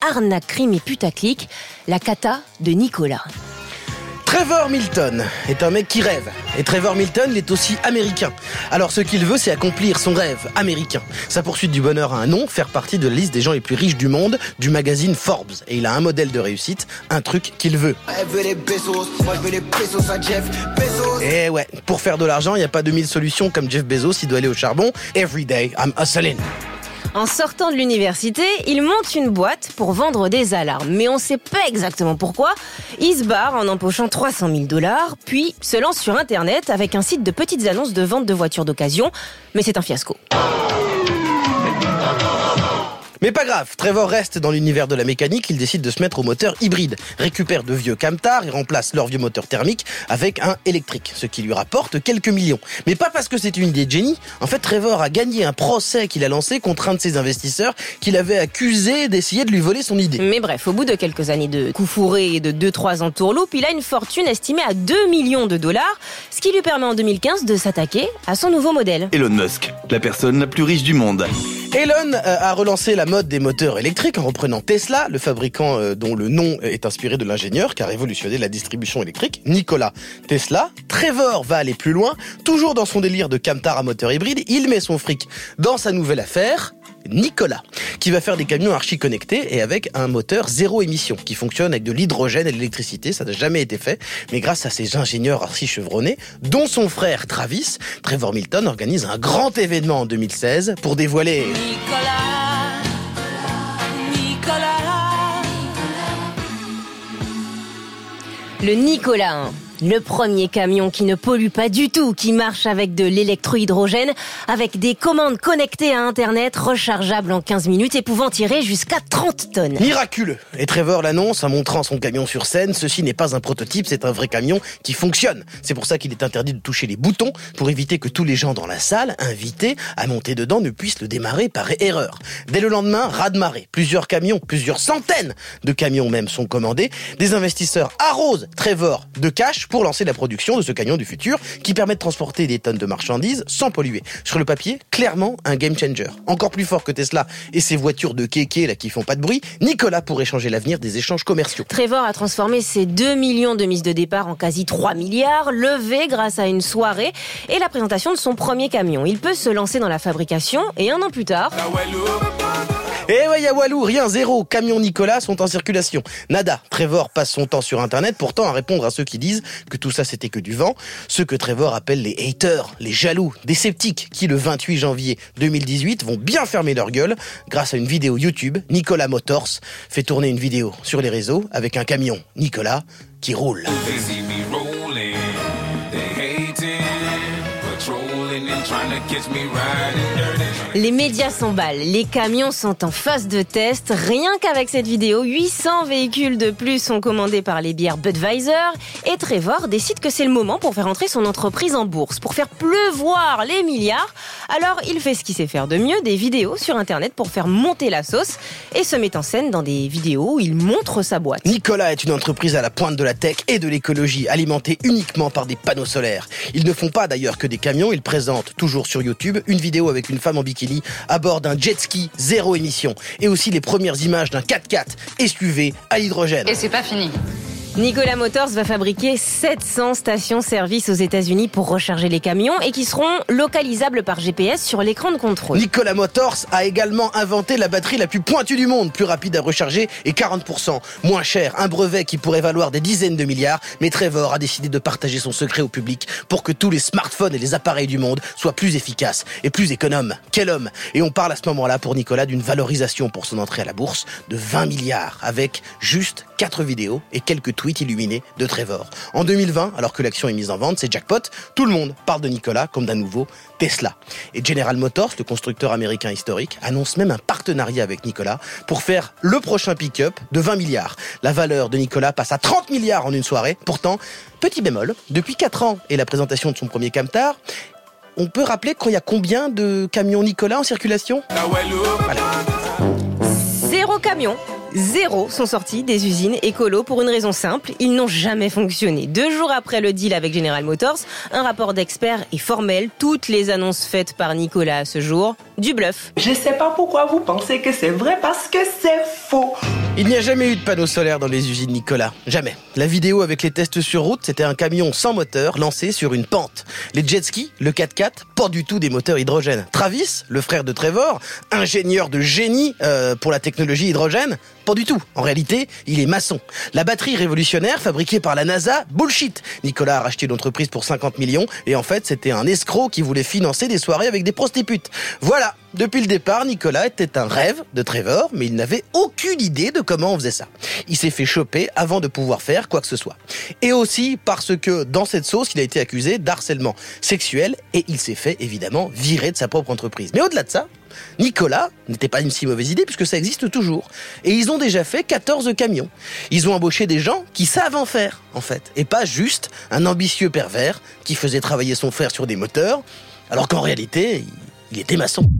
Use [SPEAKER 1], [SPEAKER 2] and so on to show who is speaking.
[SPEAKER 1] arnaque, crime et putaclic, la cata de Nicolas.
[SPEAKER 2] Trevor Milton est un mec qui rêve. Et Trevor Milton, il est aussi américain. Alors ce qu'il veut, c'est accomplir son rêve américain. Sa poursuite du bonheur a un nom, faire partie de la liste des gens les plus riches du monde, du magazine Forbes. Et il a un modèle de réussite, un truc qu'il veut. Et ouais, pour faire de l'argent, il n'y a pas de mille solutions comme Jeff Bezos, il doit aller au charbon. Every day, I'm hustling.
[SPEAKER 1] En sortant de l'université, il monte une boîte pour vendre des alarmes. Mais on ne sait pas exactement pourquoi. Il se barre en empochant 300 000 dollars, puis se lance sur Internet avec un site de petites annonces de vente de voitures d'occasion. Mais c'est un fiasco.
[SPEAKER 2] Mais pas grave, Trevor reste dans l'univers de la mécanique, il décide de se mettre au moteur hybride, récupère de vieux camtars et remplace leur vieux moteur thermique avec un électrique, ce qui lui rapporte quelques millions. Mais pas parce que c'est une idée de génie, en fait Trevor a gagné un procès qu'il a lancé contre un de ses investisseurs qu'il avait accusé d'essayer de lui voler son idée.
[SPEAKER 1] Mais bref, au bout de quelques années de coups fourrés et de 2-3 ans tourloupe, il a une fortune estimée à 2 millions de dollars, ce qui lui permet en 2015 de s'attaquer à son nouveau modèle.
[SPEAKER 3] Elon Musk, la personne la plus riche du monde.
[SPEAKER 2] Elon euh, a relancé la mode des moteurs électriques en reprenant Tesla, le fabricant euh, dont le nom est inspiré de l'ingénieur qui a révolutionné la distribution électrique, Nikola Tesla. Trevor va aller plus loin, toujours dans son délire de camtar à moteur hybride, il met son fric dans sa nouvelle affaire, Nicolas, qui va faire des camions archi connectés et avec un moteur zéro émission qui fonctionne avec de l'hydrogène et de l'électricité. Ça n'a jamais été fait, mais grâce à ces ingénieurs archi chevronnés, dont son frère Travis, Trevor Milton organise un grand événement en 2016 pour dévoiler. Nicolas, Nicolas.
[SPEAKER 1] Le Nicolas le premier camion qui ne pollue pas du tout, qui marche avec de l'électrohydrogène, avec des commandes connectées à Internet, rechargeables en 15 minutes et pouvant tirer jusqu'à 30 tonnes.
[SPEAKER 2] Miraculeux Et Trevor l'annonce en montrant son camion sur scène. Ceci n'est pas un prototype, c'est un vrai camion qui fonctionne. C'est pour ça qu'il est interdit de toucher les boutons, pour éviter que tous les gens dans la salle, invités à monter dedans, ne puissent le démarrer par erreur. Dès le lendemain, raz-de-marée. Plusieurs camions, plusieurs centaines de camions même sont commandés. Des investisseurs arrosent Trevor de cash pour lancer la production de ce camion du futur qui permet de transporter des tonnes de marchandises sans polluer. Sur le papier, clairement un game changer. Encore plus fort que Tesla et ses voitures de kéké là qui font pas de bruit, Nicolas pourrait changer l'avenir des échanges commerciaux.
[SPEAKER 1] Trevor a transformé ses 2 millions de mises de départ en quasi 3 milliards, levés grâce à une soirée et la présentation de son premier camion. Il peut se lancer dans la fabrication et un an plus tard...
[SPEAKER 2] y'a Walou, rien, zéro. Camion Nicolas sont en circulation. Nada. Trevor passe son temps sur Internet, pourtant à répondre à ceux qui disent que tout ça c'était que du vent. Ceux que Trevor appelle les haters, les jaloux, des sceptiques, qui le 28 janvier 2018 vont bien fermer leur gueule grâce à une vidéo YouTube. Nicolas Motors fait tourner une vidéo sur les réseaux avec un camion Nicolas qui roule.
[SPEAKER 1] Les médias s'emballent, les camions sont en phase de test. Rien qu'avec cette vidéo, 800 véhicules de plus sont commandés par les bières Budweiser. Et Trevor décide que c'est le moment pour faire entrer son entreprise en bourse, pour faire pleuvoir les milliards. Alors il fait ce qu'il sait faire de mieux, des vidéos sur Internet pour faire monter la sauce et se met en scène dans des vidéos où il montre sa boîte.
[SPEAKER 2] Nicolas est une entreprise à la pointe de la tech et de l'écologie, alimentée uniquement par des panneaux solaires. Ils ne font pas d'ailleurs que des camions, ils présentent toujours sur YouTube une vidéo avec une femme en bikini à bord d'un jet ski zéro émission et aussi les premières images d'un 4x4 SUV à l'hydrogène.
[SPEAKER 4] Et c'est pas fini.
[SPEAKER 1] Nicolas Motors va fabriquer 700 stations-service aux États-Unis pour recharger les camions et qui seront localisables par GPS sur l'écran de contrôle.
[SPEAKER 2] Nicolas Motors a également inventé la batterie la plus pointue du monde, plus rapide à recharger et 40% moins cher. Un brevet qui pourrait valoir des dizaines de milliards, mais Trevor a décidé de partager son secret au public pour que tous les smartphones et les appareils du monde soient plus efficaces et plus économes. Quel homme Et on parle à ce moment-là pour Nicolas d'une valorisation pour son entrée à la bourse de 20 milliards avec juste 4 vidéos et quelques tweet illuminé de Trevor. En 2020, alors que l'action est mise en vente, c'est jackpot, tout le monde parle de Nicolas comme d'un nouveau Tesla. Et General Motors, le constructeur américain historique, annonce même un partenariat avec Nicolas pour faire le prochain pick-up de 20 milliards. La valeur de Nicolas passe à 30 milliards en une soirée. Pourtant, petit bémol, depuis 4 ans et la présentation de son premier Camtar, on peut rappeler qu'il y a combien de camions Nicolas en circulation?
[SPEAKER 1] Zéro camion Zéro sont sortis des usines écolo pour une raison simple, ils n'ont jamais fonctionné. Deux jours après le deal avec General Motors, un rapport d'experts est formel, toutes les annonces faites par Nicolas à ce jour, du bluff.
[SPEAKER 5] Je sais pas pourquoi vous pensez que c'est vrai parce que c'est faux.
[SPEAKER 2] Il n'y a jamais eu de panneau solaire dans les usines Nicolas. Jamais. La vidéo avec les tests sur route, c'était un camion sans moteur lancé sur une pente. Les jet skis, le 4x4, pas du tout des moteurs hydrogène. Travis, le frère de Trevor, ingénieur de génie euh, pour la technologie hydrogène, pas du tout. En réalité, il est maçon. La batterie révolutionnaire fabriquée par la NASA, bullshit. Nicolas a racheté l'entreprise pour 50 millions et en fait, c'était un escroc qui voulait financer des soirées avec des prostitutes. Voilà. Depuis le départ, Nicolas était un rêve de Trevor, mais il n'avait aucune idée de comment on faisait ça. Il s'est fait choper avant de pouvoir faire quoi que ce soit. Et aussi parce que dans cette sauce, il a été accusé d'harcèlement sexuel et il s'est fait évidemment virer de sa propre entreprise. Mais au-delà de ça, Nicolas n'était pas une si mauvaise idée puisque ça existe toujours. Et ils ont déjà fait 14 camions. Ils ont embauché des gens qui savent en faire, en fait. Et pas juste un ambitieux pervers qui faisait travailler son frère sur des moteurs, alors qu'en réalité, il était maçon.